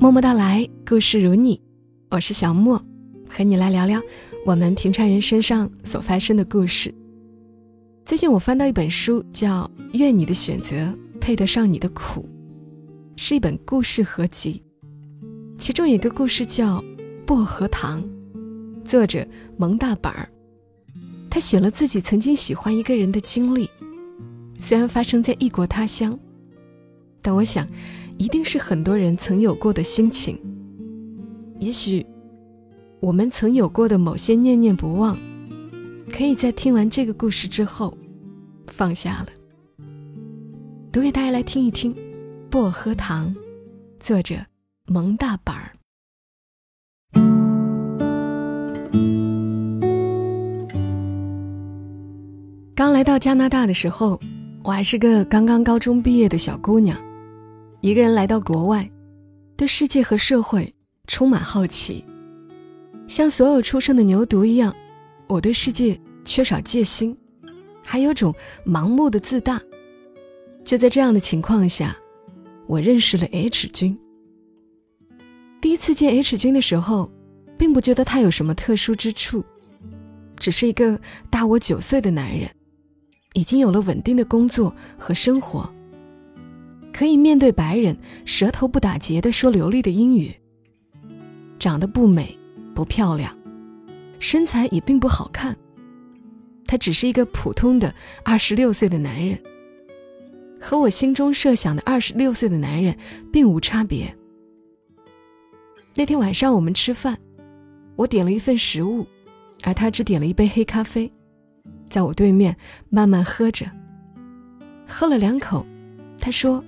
默默到来，故事如你，我是小莫，和你来聊聊我们平常人身上所发生的故事。最近我翻到一本书，叫《愿你的选择配得上你的苦》，是一本故事合集，其中有一个故事叫《薄荷糖》，作者蒙大本儿。他写了自己曾经喜欢一个人的经历，虽然发生在异国他乡，但我想。一定是很多人曾有过的心情。也许，我们曾有过的某些念念不忘，可以在听完这个故事之后放下了。读给大家来听一听，《薄荷糖》，作者蒙大板儿。刚来到加拿大的时候，我还是个刚刚高中毕业的小姑娘。一个人来到国外，对世界和社会充满好奇，像所有出生的牛犊一样，我对世界缺少戒心，还有种盲目的自大。就在这样的情况下，我认识了 H 君。第一次见 H 君的时候，并不觉得他有什么特殊之处，只是一个大我九岁的男人，已经有了稳定的工作和生活。可以面对白人，舌头不打结的说流利的英语。长得不美，不漂亮，身材也并不好看。他只是一个普通的二十六岁的男人，和我心中设想的二十六岁的男人并无差别。那天晚上我们吃饭，我点了一份食物，而他只点了一杯黑咖啡，在我对面慢慢喝着。喝了两口，他说。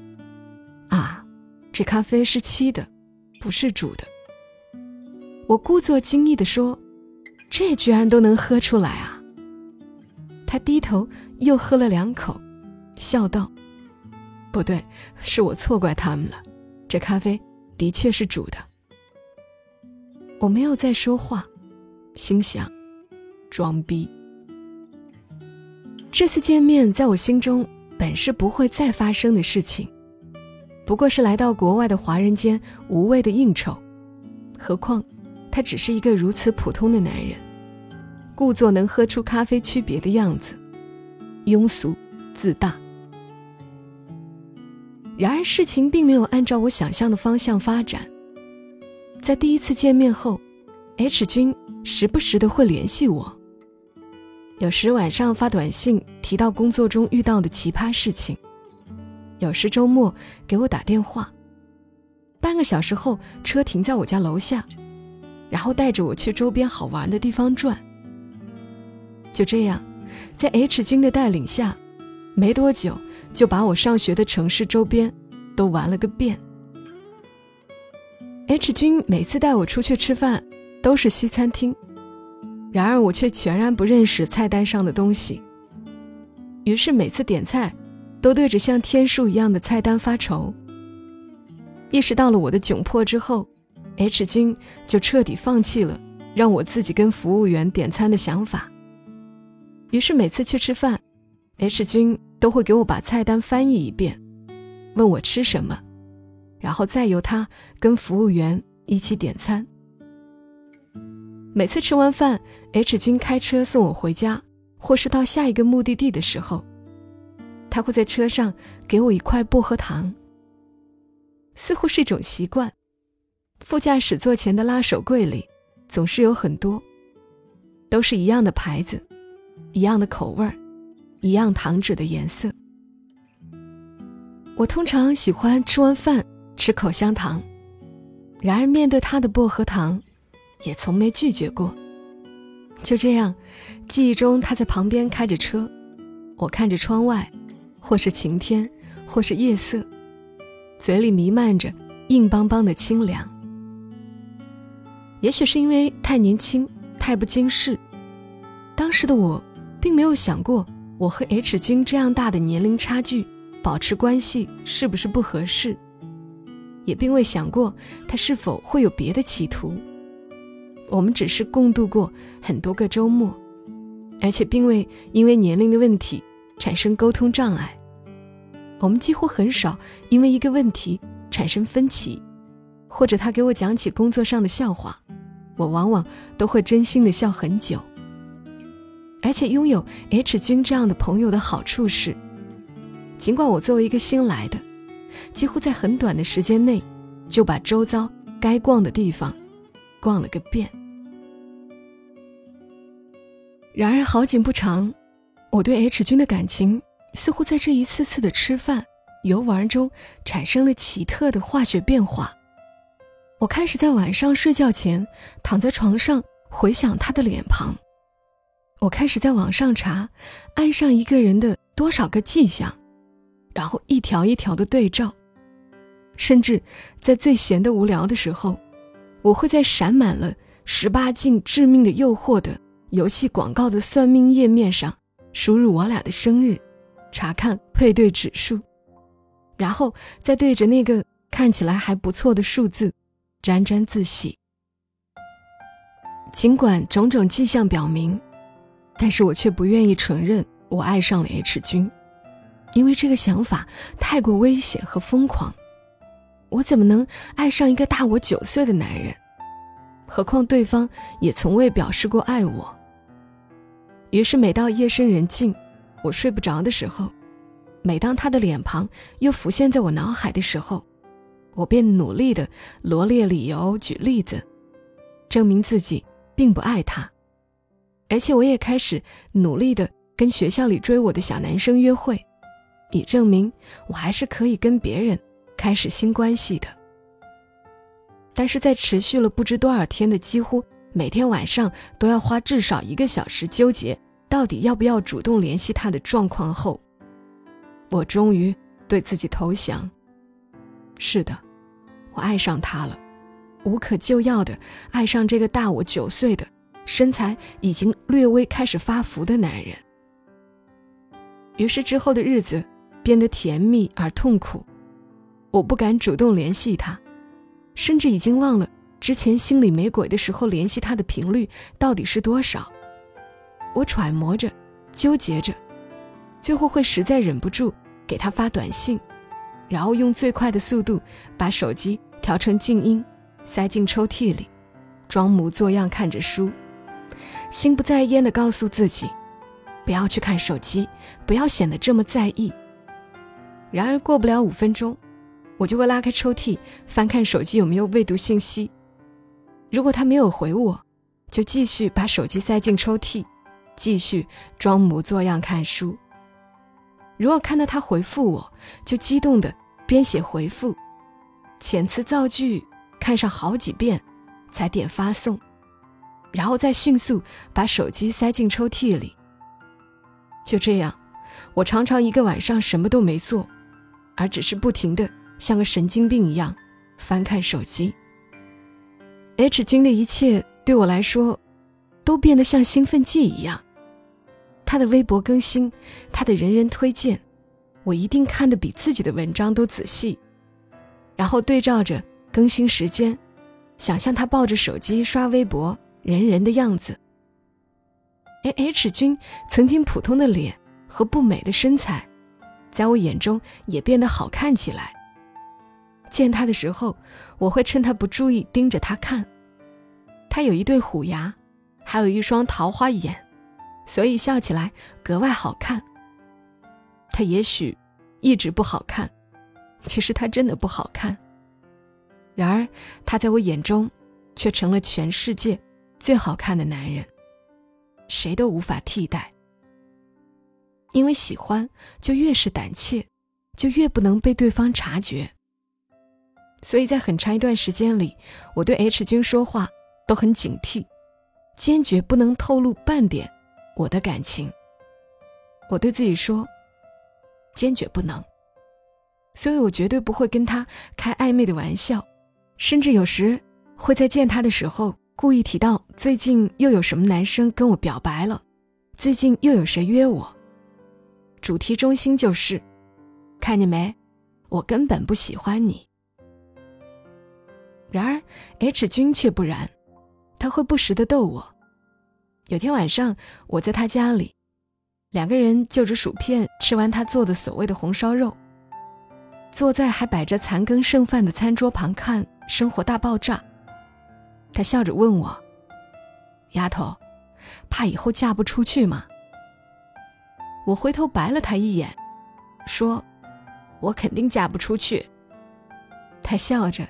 啊，这咖啡是沏的，不是煮的。我故作惊异地说：“这居然都能喝出来啊！”他低头又喝了两口，笑道：“不对，是我错怪他们了。这咖啡的确是煮的。”我没有再说话，心想：装逼。这次见面在我心中本是不会再发生的事情。不过是来到国外的华人间无谓的应酬，何况他只是一个如此普通的男人，故作能喝出咖啡区别的样子，庸俗自大。然而事情并没有按照我想象的方向发展。在第一次见面后，H 君时不时的会联系我，有时晚上发短信提到工作中遇到的奇葩事情。有时周末给我打电话，半个小时后车停在我家楼下，然后带着我去周边好玩的地方转。就这样，在 H 君的带领下，没多久就把我上学的城市周边都玩了个遍。H 君每次带我出去吃饭都是西餐厅，然而我却全然不认识菜单上的东西，于是每次点菜。都对着像天数一样的菜单发愁。意识到了我的窘迫之后，H 君就彻底放弃了让我自己跟服务员点餐的想法。于是每次去吃饭，H 君都会给我把菜单翻译一遍，问我吃什么，然后再由他跟服务员一起点餐。每次吃完饭，H 君开车送我回家，或是到下一个目的地的时候。他会在车上给我一块薄荷糖，似乎是一种习惯。副驾驶座前的拉手柜里总是有很多，都是一样的牌子，一样的口味儿，一样糖纸的颜色。我通常喜欢吃完饭吃口香糖，然而面对他的薄荷糖，也从没拒绝过。就这样，记忆中他在旁边开着车，我看着窗外。或是晴天，或是夜色，嘴里弥漫着硬邦邦的清凉。也许是因为太年轻，太不经事，当时的我并没有想过我和 H 君这样大的年龄差距保持关系是不是不合适，也并未想过他是否会有别的企图。我们只是共度过很多个周末，而且并未因为年龄的问题。产生沟通障碍，我们几乎很少因为一个问题产生分歧，或者他给我讲起工作上的笑话，我往往都会真心的笑很久。而且拥有 H 君这样的朋友的好处是，尽管我作为一个新来的，几乎在很短的时间内就把周遭该逛的地方逛了个遍。然而好景不长，我对 H 君的感情似乎在这一次次的吃饭、游玩中产生了奇特的化学变化。我开始在晚上睡觉前躺在床上回想他的脸庞。我开始在网上查爱上一个人的多少个迹象，然后一条一条的对照，甚至在最闲的无聊的时候，我会在闪满了十八禁致命的诱惑的游戏广告的算命页面上输入我俩的生日，查看配对指数，然后再对着那个看起来还不错的数字沾沾自喜。尽管种种迹象表明。但是我却不愿意承认我爱上了 H 君，因为这个想法太过危险和疯狂。我怎么能爱上一个大我九岁的男人？何况对方也从未表示过爱我。于是每到夜深人静，我睡不着的时候，每当他的脸庞又浮现在我脑海的时候，我便努力的罗列理由、举例子，证明自己并不爱他。而且我也开始努力的跟学校里追我的小男生约会，以证明我还是可以跟别人开始新关系的。但是在持续了不知多少天的几乎每天晚上都要花至少一个小时纠结到底要不要主动联系他的状况后，我终于对自己投降。是的，我爱上他了，无可救药的爱上这个大我九岁的。身材已经略微开始发福的男人，于是之后的日子变得甜蜜而痛苦。我不敢主动联系他，甚至已经忘了之前心里没鬼的时候联系他的频率到底是多少。我揣摩着，纠结着，最后会实在忍不住给他发短信，然后用最快的速度把手机调成静音，塞进抽屉里，装模作样看着书。心不在焉地告诉自己，不要去看手机，不要显得这么在意。然而过不了五分钟，我就会拉开抽屉，翻看手机有没有未读信息。如果他没有回我，就继续把手机塞进抽屉，继续装模作样看书。如果看到他回复我，就激动地编写回复，遣词造句看上好几遍，才点发送。然后再迅速把手机塞进抽屉里。就这样，我常常一个晚上什么都没做，而只是不停的像个神经病一样翻看手机。H 君的一切对我来说，都变得像兴奋剂一样。他的微博更新，他的人人推荐，我一定看得比自己的文章都仔细，然后对照着更新时间，想象他抱着手机刷微博。人人的样子。而 H 君曾经普通的脸和不美的身材，在我眼中也变得好看起来。见他的时候，我会趁他不注意盯着他看。他有一对虎牙，还有一双桃花眼，所以笑起来格外好看。他也许一直不好看，其实他真的不好看。然而他在我眼中，却成了全世界。最好看的男人，谁都无法替代。因为喜欢，就越是胆怯，就越不能被对方察觉。所以在很长一段时间里，我对 H 君说话都很警惕，坚决不能透露半点我的感情。我对自己说，坚决不能。所以我绝对不会跟他开暧昧的玩笑，甚至有时会在见他的时候。故意提到最近又有什么男生跟我表白了，最近又有谁约我？主题中心就是，看见没，我根本不喜欢你。然而 H 君却不然，他会不时的逗我。有天晚上我在他家里，两个人就着薯片吃完他做的所谓的红烧肉，坐在还摆着残羹剩饭的餐桌旁看生活大爆炸。他笑着问我：“丫头，怕以后嫁不出去吗？”我回头白了他一眼，说：“我肯定嫁不出去。”他笑着，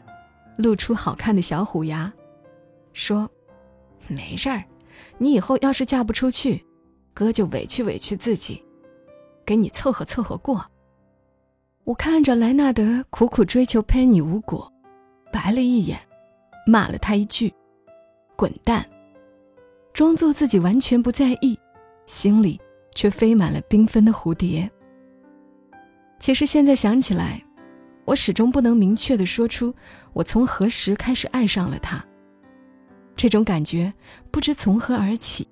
露出好看的小虎牙，说：“没事儿，你以后要是嫁不出去，哥就委屈委屈自己，给你凑合凑合过。”我看着莱纳德苦苦追求佩妮无果，白了一眼，骂了他一句：“滚蛋！”装作自己完全不在意，心里。却飞满了缤纷的蝴蝶。其实现在想起来，我始终不能明确的说出我从何时开始爱上了他。这种感觉不知从何而起，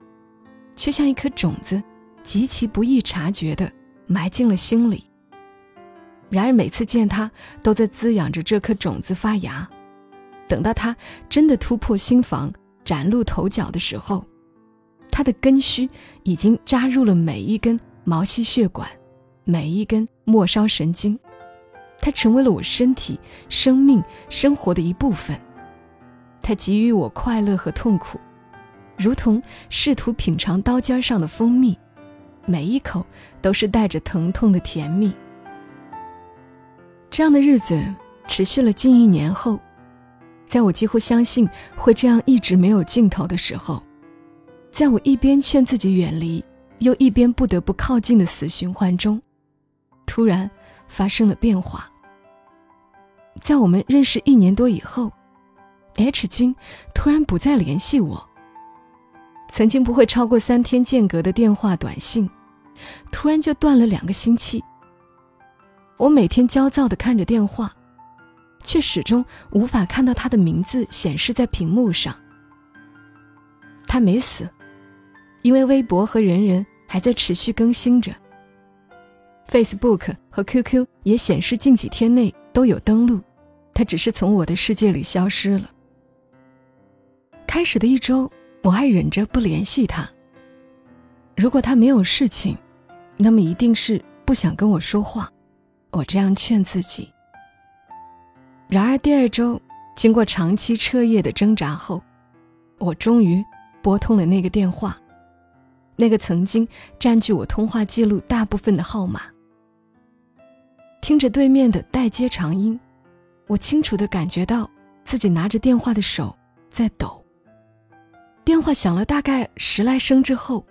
却像一颗种子，极其不易察觉的埋进了心里。然而每次见他，都在滋养着这颗种子发芽。等到他真的突破心房，崭露头角的时候，他的根须已经扎入了每一根毛细血管，每一根末梢神经，它成为了我身体、生命、生活的一部分。它给予我快乐和痛苦，如同试图品尝刀尖上的蜂蜜，每一口都是带着疼痛的甜蜜。这样的日子持续了近一年后，在我几乎相信会这样一直没有尽头的时候。在我一边劝自己远离，又一边不得不靠近的死循环中，突然发生了变化。在我们认识一年多以后，H 君突然不再联系我。曾经不会超过三天间隔的电话短信，突然就断了两个星期。我每天焦躁地看着电话，却始终无法看到他的名字显示在屏幕上。他没死。因为微博和人人还在持续更新着，Facebook 和 QQ 也显示近几天内都有登录，他只是从我的世界里消失了。开始的一周，我还忍着不联系他。如果他没有事情，那么一定是不想跟我说话，我这样劝自己。然而第二周，经过长期彻夜的挣扎后，我终于拨通了那个电话。那个曾经占据我通话记录大部分的号码，听着对面的待接长音，我清楚的感觉到自己拿着电话的手在抖。电话响了大概十来声之后，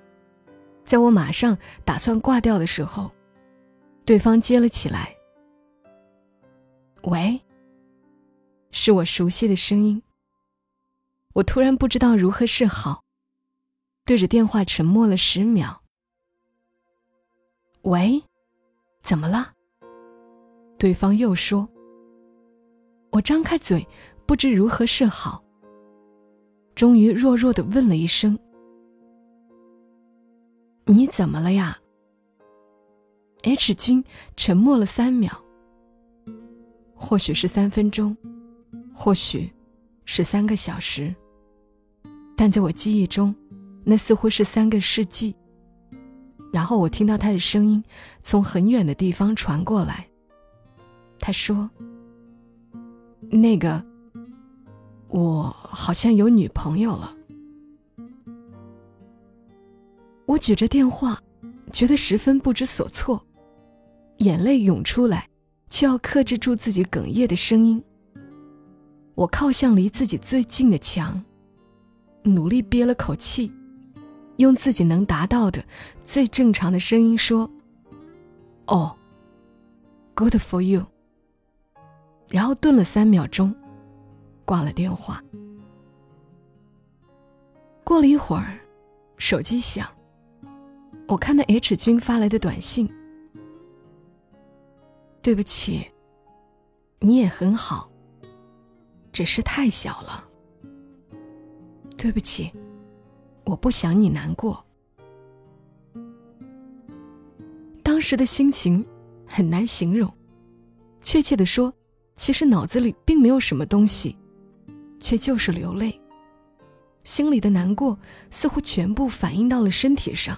在我马上打算挂掉的时候，对方接了起来。喂，是我熟悉的声音。我突然不知道如何是好。对着电话沉默了十秒。喂，怎么了？对方又说。我张开嘴，不知如何是好。终于弱弱的问了一声：“你怎么了呀？”H 君沉默了三秒，或许是三分钟，或许是三个小时，但在我记忆中。那似乎是三个世纪。然后我听到他的声音从很远的地方传过来。他说：“那个，我好像有女朋友了。”我举着电话，觉得十分不知所措，眼泪涌出来，却要克制住自己哽咽的声音。我靠向离自己最近的墙，努力憋了口气。用自己能达到的最正常的声音说：“哦，Good for you。”然后顿了三秒钟，挂了电话。过了一会儿，手机响，我看到 H 君发来的短信：“对不起，你也很好，只是太小了。对不起。”我不想你难过。当时的心情很难形容，确切的说，其实脑子里并没有什么东西，却就是流泪。心里的难过似乎全部反映到了身体上，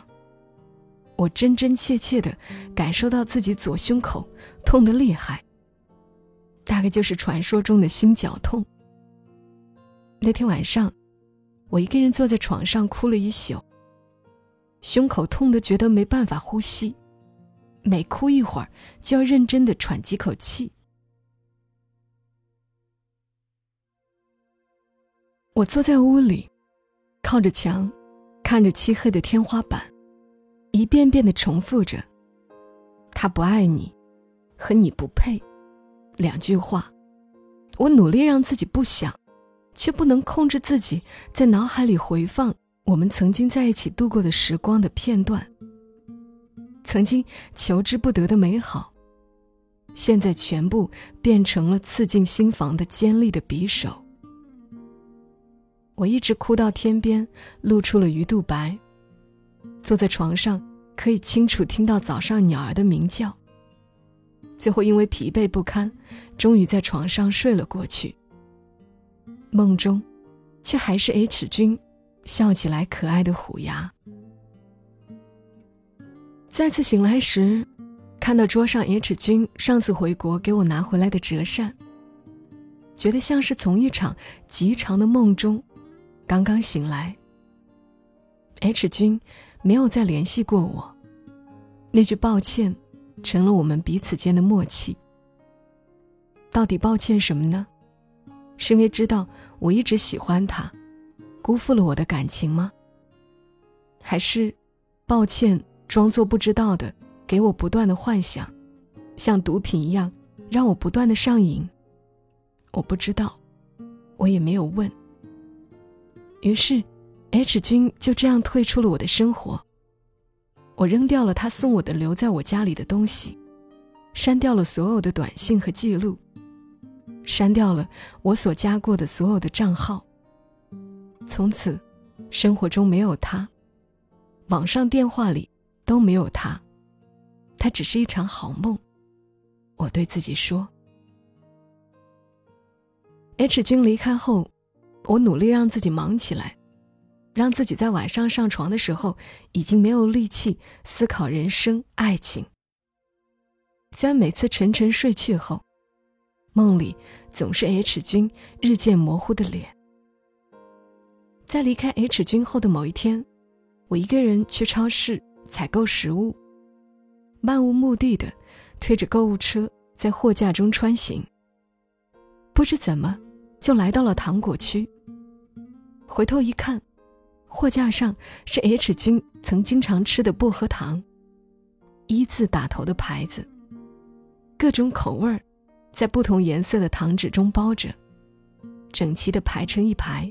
我真真切切的感受到自己左胸口痛得厉害，大概就是传说中的心绞痛。那天晚上，我一个人坐在床上哭了一宿，胸口痛得觉得没办法呼吸，每哭一会儿就要认真的喘几口气。我坐在屋里，靠着墙，看着漆黑的天花板，一遍遍的重复着：“他不爱你，和你不配。”两句话。我努力让自己不想，却不能控制自己在脑海里回放我们曾经在一起度过的时光的片段。曾经求之不得的美好，现在全部变成了刺进心房的尖利的匕首。我一直哭到天边，露出了鱼肚白。坐在床上，可以清楚听到早上鸟儿的鸣叫。最后因为疲惫不堪，终于在床上睡了过去。梦中，却还是 H 君笑起来可爱的虎牙。再次醒来时，看到桌上 H 君上次回国给我拿回来的折扇，觉得像是从一场极长的梦中。刚刚醒来，H 君没有再联系过我。那句抱歉，成了我们彼此间的默契。到底抱歉什么呢？是因为知道我一直喜欢他，辜负了我的感情吗？还是抱歉，装作不知道的，给我不断的幻想，像毒品一样，让我不断的上瘾？我不知道，我也没有问。于是，H 君就这样退出了我的生活。我扔掉了他送我的留在我家里的东西，删掉了所有的短信和记录，删掉了我所加过的所有的账号。从此，生活中没有他，网上电话里都没有他，他只是一场好梦。我对自己说。H 君离开后。我努力让自己忙起来，让自己在晚上上床的时候已经没有力气思考人生、爱情。虽然每次沉沉睡去后，梦里总是 H 君日渐模糊的脸。在离开 H 君后的某一天，我一个人去超市采购食物，漫无目的的推着购物车在货架中穿行。不知怎么。就来到了糖果区。回头一看，货架上是 H 君曾经常吃的薄荷糖，一字打头的牌子，各种口味儿，在不同颜色的糖纸中包着，整齐的排成一排。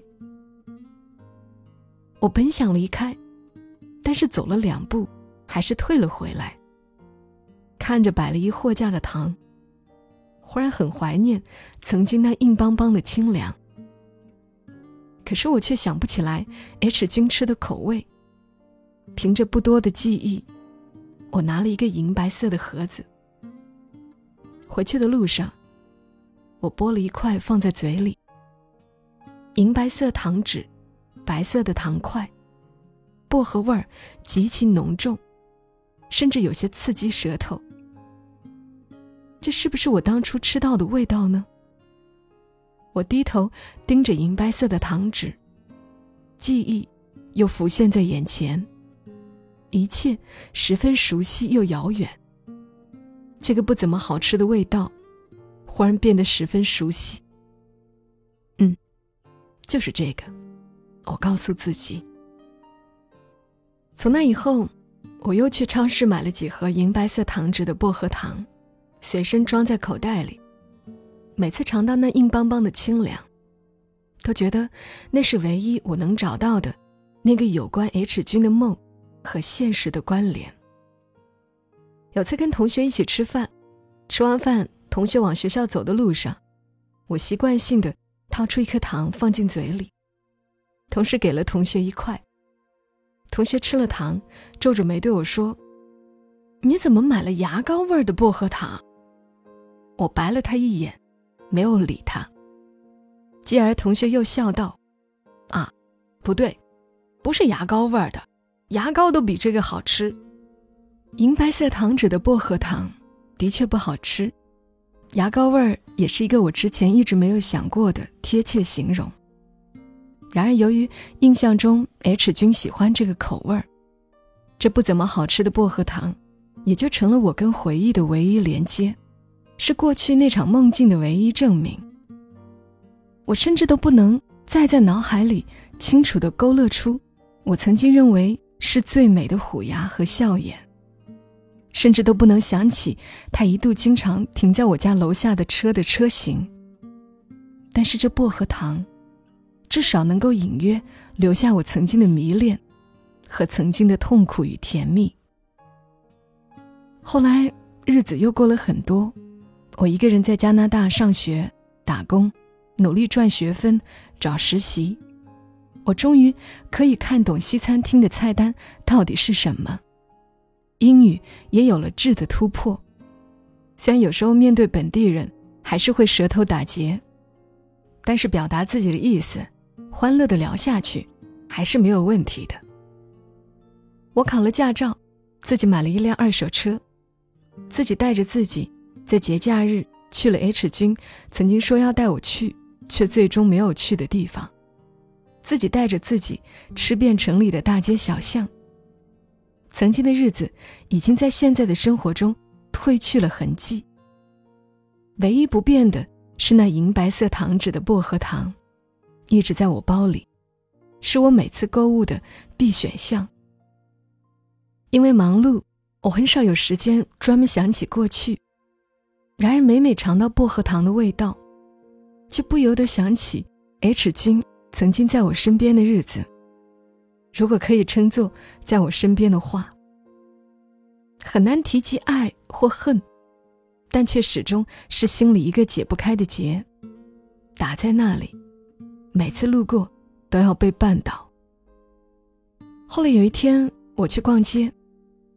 我本想离开，但是走了两步，还是退了回来。看着摆了一货架的糖。忽然很怀念曾经那硬邦邦的清凉，可是我却想不起来 H 君吃的口味。凭着不多的记忆，我拿了一个银白色的盒子。回去的路上，我剥了一块放在嘴里。银白色糖纸，白色的糖块，薄荷味儿极其浓重，甚至有些刺激舌头。这是不是我当初吃到的味道呢？我低头盯着银白色的糖纸，记忆又浮现在眼前，一切十分熟悉又遥远。这个不怎么好吃的味道，忽然变得十分熟悉。嗯，就是这个，我告诉自己。从那以后，我又去超市买了几盒银白色糖纸的薄荷糖。随身装在口袋里，每次尝到那硬邦邦的清凉，都觉得那是唯一我能找到的那个有关 H 君的梦和现实的关联。有次跟同学一起吃饭，吃完饭，同学往学校走的路上，我习惯性的掏出一颗糖放进嘴里，同时给了同学一块。同学吃了糖，皱着眉对我说：“你怎么买了牙膏味的薄荷糖？”我白了他一眼，没有理他。继而同学又笑道：“啊，不对，不是牙膏味儿的，牙膏都比这个好吃。银白色糖纸的薄荷糖的确不好吃，牙膏味儿也是一个我之前一直没有想过的贴切形容。然而由于印象中 H 君喜欢这个口味儿，这不怎么好吃的薄荷糖，也就成了我跟回忆的唯一连接，是过去那场梦境的唯一证明。我甚至都不能再在脑海里清楚地勾勒出我曾经认为是最美的虎牙和笑颜，甚至都不能想起他一度经常停在我家楼下的车的车型。但是这薄荷糖，至少能够隐约留下我曾经的迷恋，和曾经的痛苦与甜蜜。后来日子又过了很多，我一个人在加拿大上学、打工，努力赚学分、找实习。我终于可以看懂西餐厅的菜单到底是什么，英语也有了质的突破。虽然有时候面对本地人还是会舌头打结。但是表达自己的意思，欢乐的聊下去，还是没有问题的。我考了驾照，自己买了一辆二手车，自己带着自己在节假日去了 H 君曾经说要带我去，却最终没有去的地方，自己带着自己吃遍城里的大街小巷。曾经的日子已经在现在的生活中褪去了痕迹，唯一不变的。是那银白色糖纸的薄荷糖，一直在我包里，是我每次购物的必选项。因为忙碌，我很少有时间专门想起过去。然而每每尝到薄荷糖的味道，就不由得想起 H 君曾经在我身边的日子。如果可以称作在我身边的话，很难提及爱或恨。但却始终是心里一个解不开的结，打在那里，每次路过都要被绊倒。后来有一天我去逛街，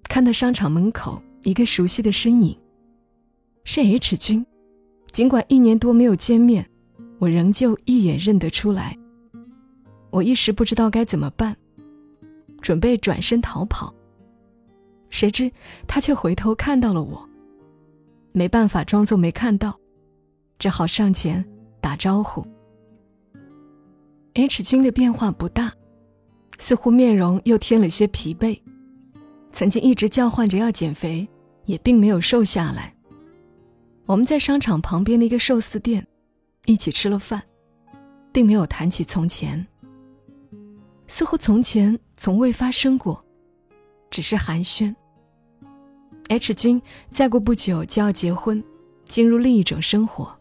看到商场门口一个熟悉的身影，是 H 君。尽管一年多没有见面，我仍旧一眼认得出来。我一时不知道该怎么办，准备转身逃跑，谁知他却回头看到了我。没办法装作没看到，只好上前打招呼。H 君的变化不大，似乎面容又添了些疲惫。曾经一直叫唤着要减肥，也并没有瘦下来。我们在商场旁边的一个寿司店一起吃了饭，并没有谈起从前。似乎从前从未发生过，只是寒暄。H 君再过不久就要结婚，进入另一种生活。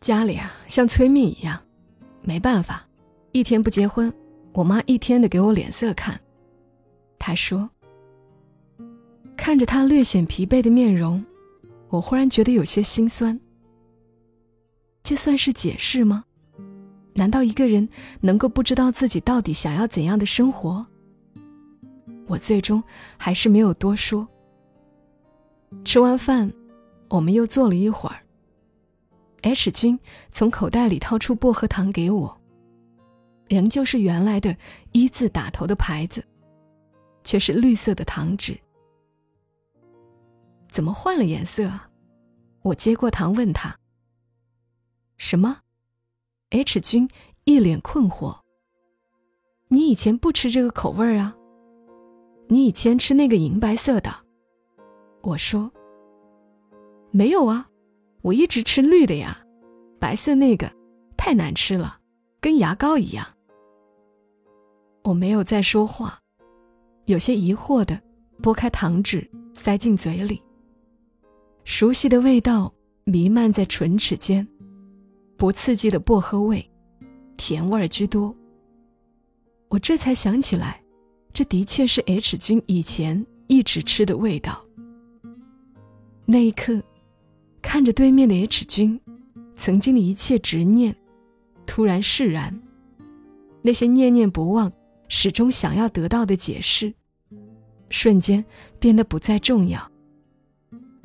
家里啊，像催命一样，没办法，一天不结婚，我妈一天的给我脸色看。她说：“看着他略显疲惫的面容，我忽然觉得有些心酸。这算是解释吗？难道一个人能够不知道自己到底想要怎样的生活？”我最终还是没有多说。吃完饭，我们又坐了一会儿。H 君从口袋里掏出薄荷糖给我，仍旧是原来的一字打头的牌子，却是绿色的糖纸。怎么换了颜色？我接过糖问他。什么？H 君一脸困惑。你以前不吃这个口味儿啊？你以前吃那个银白色的，我说没有啊，我一直吃绿的呀，白色那个太难吃了，跟牙膏一样。我没有再说话，有些疑惑的拨开糖纸塞进嘴里。熟悉的味道弥漫在唇齿间，不刺激的薄荷味，甜味儿居多。我这才想起来。这的确是 H 君以前一直吃的味道。那一刻，看着对面的 H 君，曾经的一切执念，突然释然。那些念念不忘、始终想要得到的解释，瞬间变得不再重要。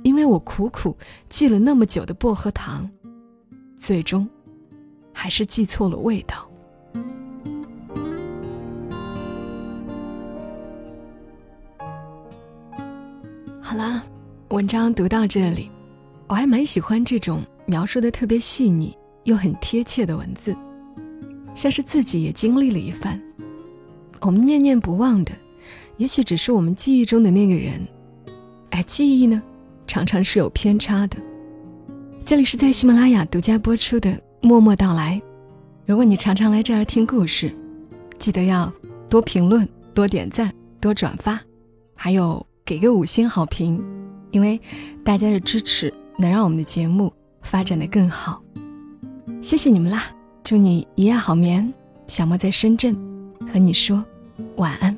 因为我苦苦记了那么久的薄荷糖，最终，还是记错了味道。好啦，文章读到这里，我还蛮喜欢这种描述的特别细腻又很贴切的文字。像是自己也经历了一番。我们念念不忘的，也许只是我们记忆中的那个人，而记忆呢，常常是有偏差的。这里是在喜马拉雅独家播出的《默默到来》。如果你常常来这儿听故事，记得要多评论、多点赞、多转发，还有给个五星好评，因为大家的支持能让我们的节目发展的更好。谢谢你们啦！祝你一夜好眠。小莫在深圳，和你说晚安。